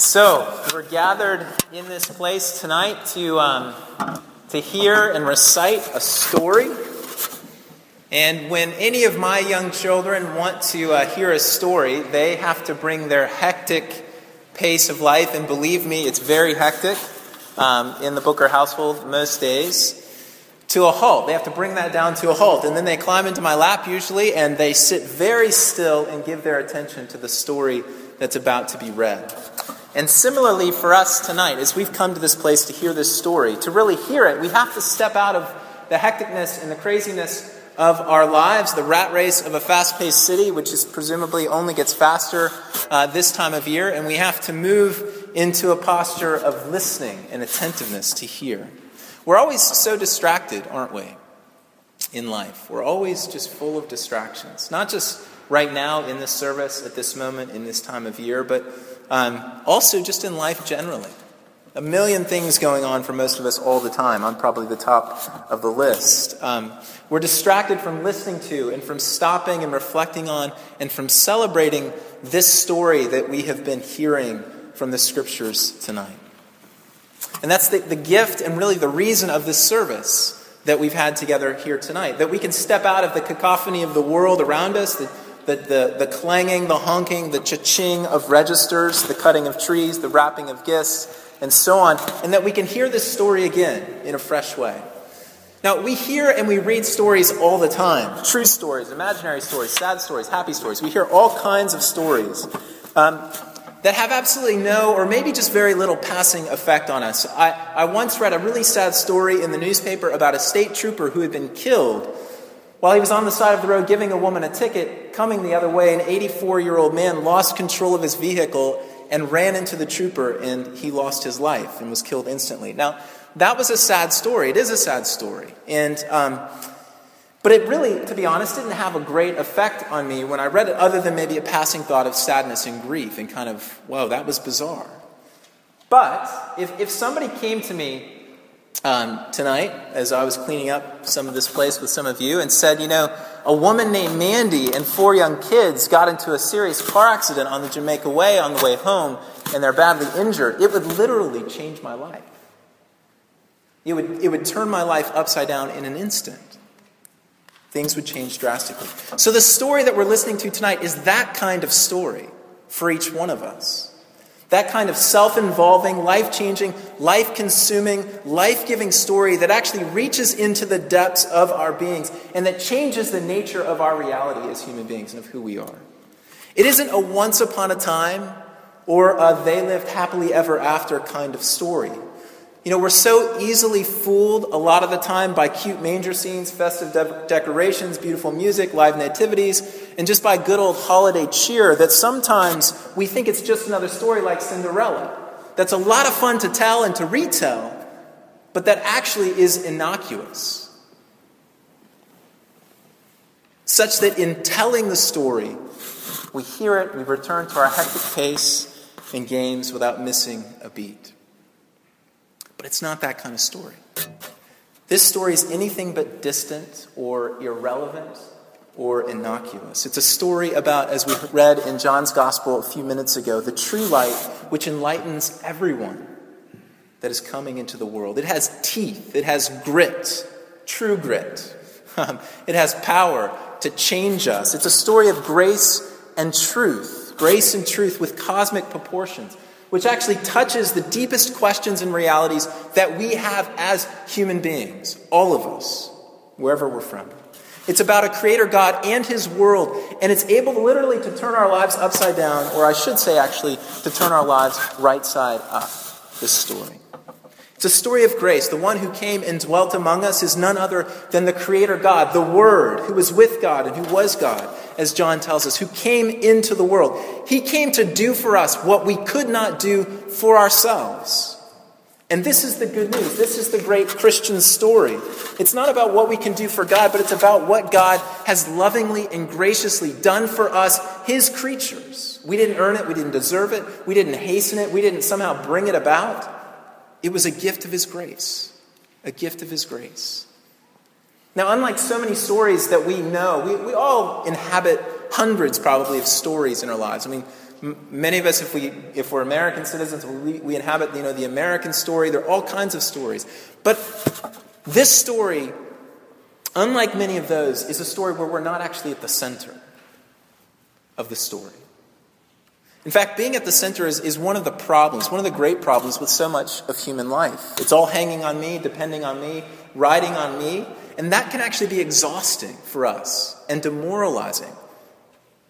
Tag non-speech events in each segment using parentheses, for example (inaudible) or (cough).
So, we're gathered in this place tonight to, um, to hear and recite a story. And when any of my young children want to uh, hear a story, they have to bring their hectic pace of life, and believe me, it's very hectic um, in the Booker household most days, to a halt. They have to bring that down to a halt. And then they climb into my lap usually, and they sit very still and give their attention to the story that's about to be read. And similarly for us tonight, as we've come to this place to hear this story, to really hear it, we have to step out of the hecticness and the craziness of our lives, the rat race of a fast paced city, which is presumably only gets faster uh, this time of year, and we have to move into a posture of listening and attentiveness to hear. We're always so distracted, aren't we, in life? We're always just full of distractions, not just right now in this service, at this moment, in this time of year, but um, also, just in life generally. A million things going on for most of us all the time. I'm probably the top of the list. Um, we're distracted from listening to and from stopping and reflecting on and from celebrating this story that we have been hearing from the scriptures tonight. And that's the, the gift and really the reason of this service that we've had together here tonight. That we can step out of the cacophony of the world around us, the the, the, the clanging, the honking, the cha-ching of registers, the cutting of trees, the wrapping of gifts, and so on, and that we can hear this story again in a fresh way. Now, we hear and we read stories all the time true stories, imaginary stories, sad stories, happy stories. We hear all kinds of stories um, that have absolutely no, or maybe just very little passing effect on us. I, I once read a really sad story in the newspaper about a state trooper who had been killed while he was on the side of the road giving a woman a ticket, coming the other way, an 84 year old man lost control of his vehicle and ran into the trooper, and he lost his life and was killed instantly. Now, that was a sad story. It is a sad story. And, um, but it really, to be honest, didn't have a great effect on me when I read it, other than maybe a passing thought of sadness and grief and kind of, whoa, that was bizarre. But if, if somebody came to me um, tonight as I was cleaning up some of this place with some of you and said, you know, a woman named Mandy and four young kids got into a serious car accident on the Jamaica Way on the way home and they're badly injured, it would literally change my life. It would, it would turn my life upside down in an instant. Things would change drastically. So, the story that we're listening to tonight is that kind of story for each one of us. That kind of self involving, life changing, life consuming, life giving story that actually reaches into the depths of our beings and that changes the nature of our reality as human beings and of who we are. It isn't a once upon a time or a they lived happily ever after kind of story. You know, we're so easily fooled a lot of the time by cute manger scenes, festive de- decorations, beautiful music, live nativities, and just by good old holiday cheer that sometimes we think it's just another story like Cinderella. That's a lot of fun to tell and to retell, but that actually is innocuous. Such that in telling the story, we hear it, we return to our hectic pace and games without missing a beat. But it's not that kind of story. This story is anything but distant or irrelevant or innocuous. It's a story about, as we read in John's Gospel a few minutes ago, the true light which enlightens everyone that is coming into the world. It has teeth, it has grit, true grit. (laughs) it has power to change us. It's a story of grace and truth, grace and truth with cosmic proportions which actually touches the deepest questions and realities that we have as human beings, all of us, wherever we're from. It's about a creator God and his world, and it's able literally to turn our lives upside down, or I should say, actually, to turn our lives right side up. This story. It's a story of grace. The one who came and dwelt among us is none other than the Creator God, the Word, who was with God and who was God, as John tells us, who came into the world. He came to do for us what we could not do for ourselves. And this is the good news. This is the great Christian story. It's not about what we can do for God, but it's about what God has lovingly and graciously done for us, His creatures. We didn't earn it, we didn't deserve it, we didn't hasten it, we didn't somehow bring it about. It was a gift of His grace. A gift of His grace. Now, unlike so many stories that we know, we, we all inhabit hundreds probably of stories in our lives. I mean, M- many of us, if, we, if we're American citizens, we, we inhabit you know, the American story. There are all kinds of stories. But this story, unlike many of those, is a story where we're not actually at the center of the story. In fact, being at the center is, is one of the problems, one of the great problems with so much of human life. It's all hanging on me, depending on me, riding on me, and that can actually be exhausting for us and demoralizing.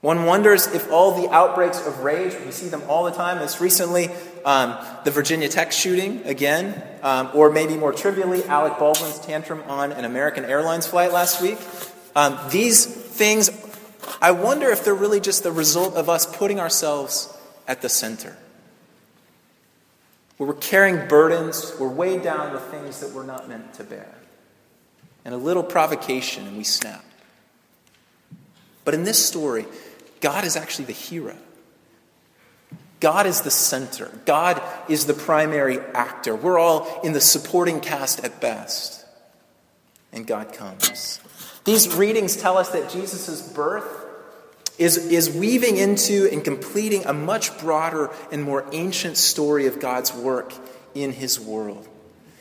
One wonders if all the outbreaks of rage, we see them all the time, most recently, um, the Virginia Tech shooting again, um, or maybe more trivially, Alec Baldwin's tantrum on an American Airlines flight last week. Um, these things I wonder if they're really just the result of us putting ourselves at the center. Where we're carrying burdens, we're weighed down with things that we're not meant to bear. And a little provocation, and we snap. But in this story, God is actually the hero. God is the center. God is the primary actor. We're all in the supporting cast at best. And God comes. These readings tell us that Jesus' birth is, is weaving into and completing a much broader and more ancient story of God's work in his world.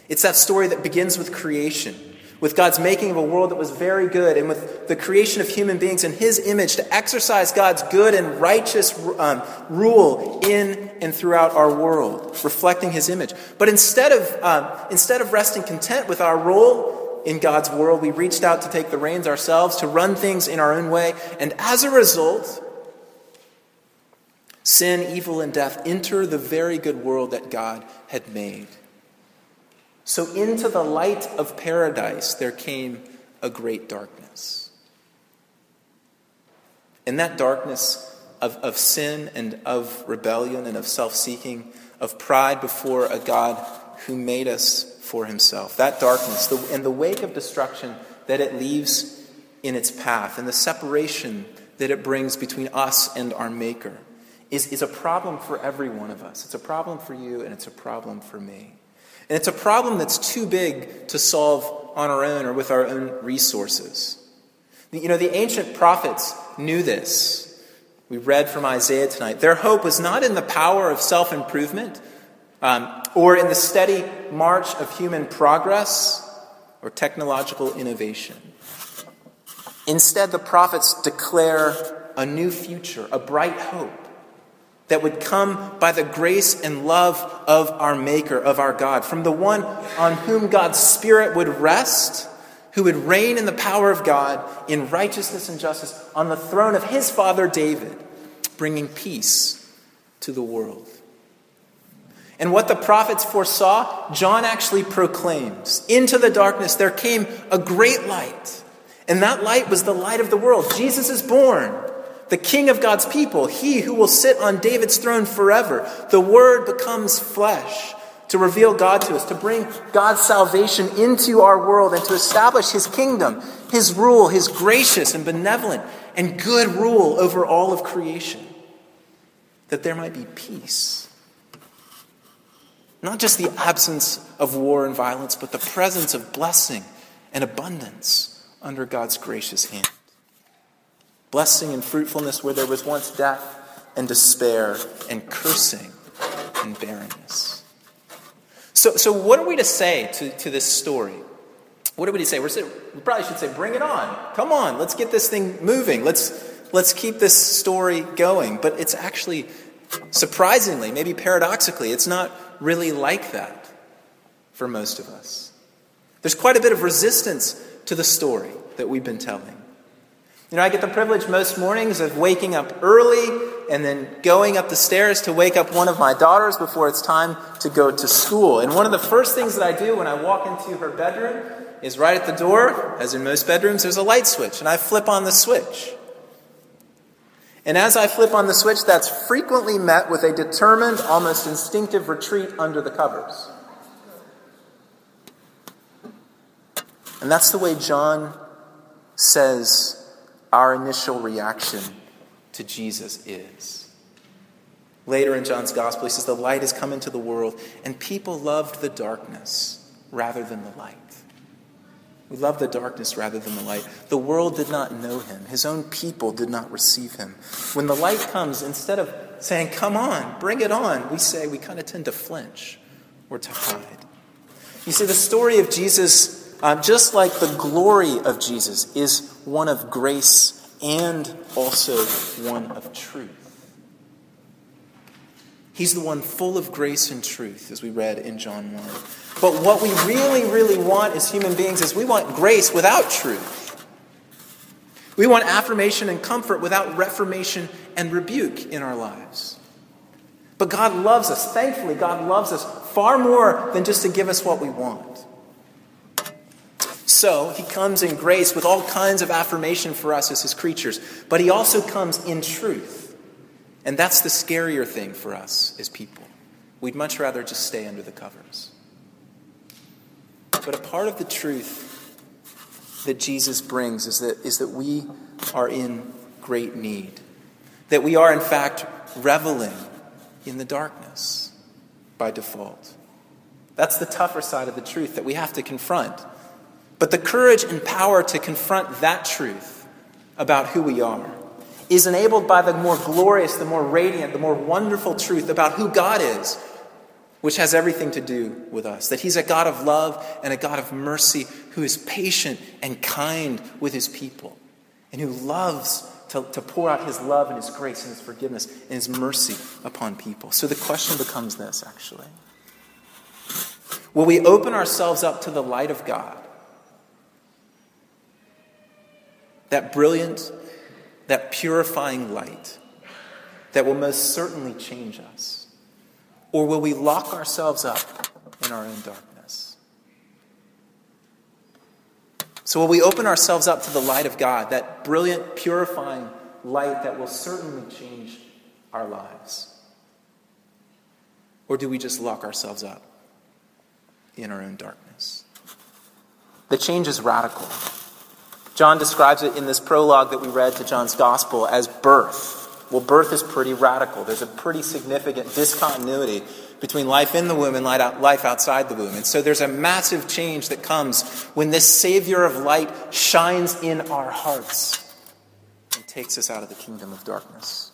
It's that story that begins with creation, with God's making of a world that was very good, and with the creation of human beings in his image to exercise God's good and righteous um, rule in and throughout our world, reflecting his image. But instead of, um, instead of resting content with our role in God's world. We reached out to take the reins ourselves, to run things in our own way. And as a result, sin, evil, and death enter the very good world that God had made. So into the light of paradise there came a great darkness. And that darkness of, of sin and of rebellion and of self seeking, of pride before a God who made us for himself. That darkness, the, and the wake of destruction that it leaves in its path, and the separation that it brings between us and our Maker, is, is a problem for every one of us. It's a problem for you, and it's a problem for me. And it's a problem that's too big to solve on our own or with our own resources. You know, the ancient prophets knew this. We read from Isaiah tonight. Their hope was not in the power of self improvement, um, or in the steady march of human progress or technological innovation. Instead, the prophets declare a new future, a bright hope that would come by the grace and love of our Maker, of our God, from the one on whom God's Spirit would rest, who would reign in the power of God in righteousness and justice on the throne of his father David, bringing peace to the world. And what the prophets foresaw, John actually proclaims. Into the darkness there came a great light. And that light was the light of the world. Jesus is born, the King of God's people, he who will sit on David's throne forever. The Word becomes flesh to reveal God to us, to bring God's salvation into our world, and to establish his kingdom, his rule, his gracious and benevolent and good rule over all of creation, that there might be peace not just the absence of war and violence, but the presence of blessing and abundance under God's gracious hand. Blessing and fruitfulness where there was once death and despair and cursing and barrenness. So, so what are we to say to, to this story? What are we to say? We're, we probably should say, bring it on. Come on, let's get this thing moving. Let's, let's keep this story going. But it's actually, surprisingly, maybe paradoxically, it's not really like that for most of us. There's quite a bit of resistance to the story that we've been telling. You know, I get the privilege most mornings of waking up early and then going up the stairs to wake up one of my daughters before it's time to go to school. And one of the first things that I do when I walk into her bedroom is right at the door, as in most bedrooms, there's a light switch, and I flip on the switch. And as I flip on the switch, that's frequently met with a determined, almost instinctive retreat under the covers. And that's the way John says our initial reaction to Jesus is. Later in John's gospel, he says, The light has come into the world, and people loved the darkness rather than the light. We love the darkness rather than the light. The world did not know him. His own people did not receive him. When the light comes, instead of saying, Come on, bring it on, we say we kind of tend to flinch or to hide. You see, the story of Jesus, um, just like the glory of Jesus, is one of grace and also one of truth. He's the one full of grace and truth, as we read in John 1. But what we really, really want as human beings is we want grace without truth. We want affirmation and comfort without reformation and rebuke in our lives. But God loves us. Thankfully, God loves us far more than just to give us what we want. So, He comes in grace with all kinds of affirmation for us as His creatures, but He also comes in truth. And that's the scarier thing for us as people. We'd much rather just stay under the covers. But a part of the truth that Jesus brings is that, is that we are in great need. That we are, in fact, reveling in the darkness by default. That's the tougher side of the truth that we have to confront. But the courage and power to confront that truth about who we are is enabled by the more glorious, the more radiant, the more wonderful truth about who God is, which has everything to do with us. That He's a God of love and a God of mercy who is patient and kind with His people and who loves to, to pour out His love and His grace and His forgiveness and His mercy upon people. So the question becomes this, actually Will we open ourselves up to the light of God? That brilliant, that purifying light that will most certainly change us. Or will we lock ourselves up in our own darkness? So, will we open ourselves up to the light of God, that brilliant, purifying light that will certainly change our lives? Or do we just lock ourselves up in our own darkness? The change is radical. John describes it in this prologue that we read to John's gospel as birth. Well, birth is pretty radical. There's a pretty significant discontinuity between life in the womb and life outside the womb. And so there's a massive change that comes when this Savior of light shines in our hearts and takes us out of the kingdom of darkness.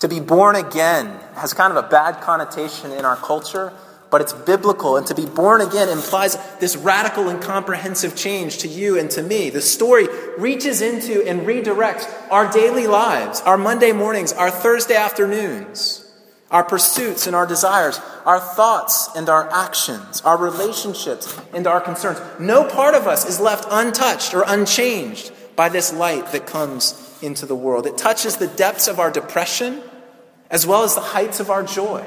To be born again has kind of a bad connotation in our culture but it's biblical. And to be born again implies this radical and comprehensive change to you and to me. The story reaches into and redirects our daily lives, our Monday mornings, our Thursday afternoons, our pursuits and our desires, our thoughts and our actions, our relationships and our concerns. No part of us is left untouched or unchanged by this light that comes into the world. It touches the depths of our depression as well as the heights of our joy.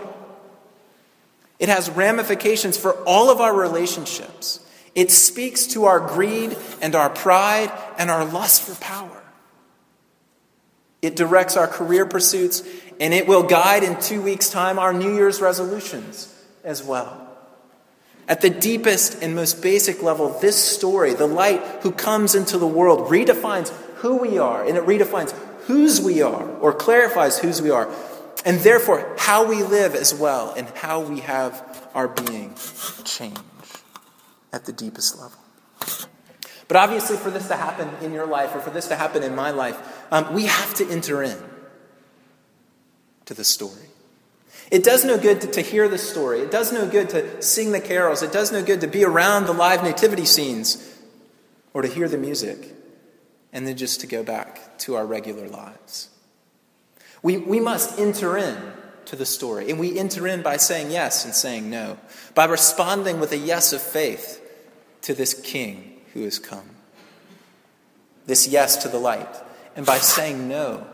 It has ramifications for all of our relationships. It speaks to our greed and our pride and our lust for power. It directs our career pursuits, and it will guide in two weeks' time our New Year's resolutions as well. At the deepest and most basic level, this story, the light who comes into the world, redefines who we are, and it redefines whose we are, or clarifies whose we are, and therefore how we live as well and how we have our being change at the deepest level. But obviously, for this to happen in your life or for this to happen in my life, um, we have to enter in to the story. It does no good to, to hear the story. It does no good to sing the carols. It does no good to be around the live nativity scenes or to hear the music and then just to go back to our regular lives. We, we must enter in to the story. And we enter in by saying yes and saying no, by responding with a yes of faith to this king who has come. This yes to the light, and by saying no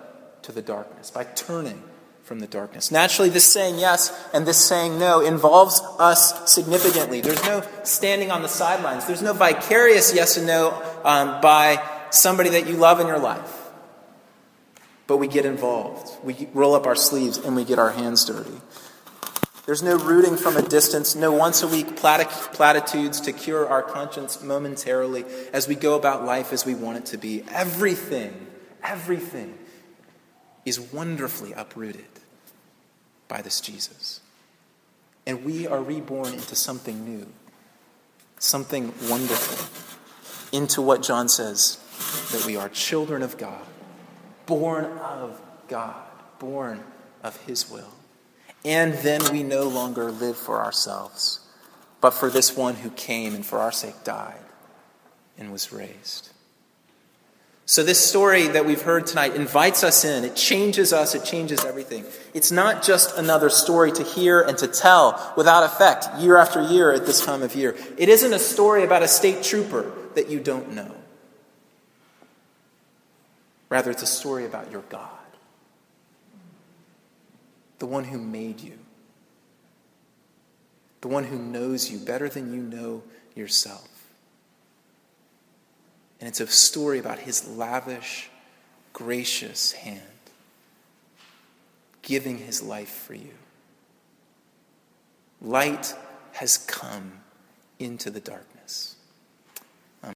to the darkness, by turning from the darkness. Naturally, this saying yes and this saying no involves us significantly. There's no standing on the sidelines, there's no vicarious yes and no um, by somebody that you love in your life but we get involved. We roll up our sleeves and we get our hands dirty. There's no rooting from a distance, no once a week platitudes to cure our conscience momentarily as we go about life as we want it to be. Everything, everything is wonderfully uprooted by this Jesus. And we are reborn into something new, something wonderful, into what John says that we are children of God born of God, born of His will. And then we no longer live for ourselves, but for this one who came and for our sake died and was raised. So, this story that we've heard tonight invites us in. It changes us, it changes everything. It's not just another story to hear and to tell without effect year after year at this time of year. It isn't a story about a state trooper that you don't know. Rather, it's a story about your God, the one who made you, the one who knows you better than you know yourself. And it's a story about his lavish, gracious hand giving his life for you. Light has come into the darkness.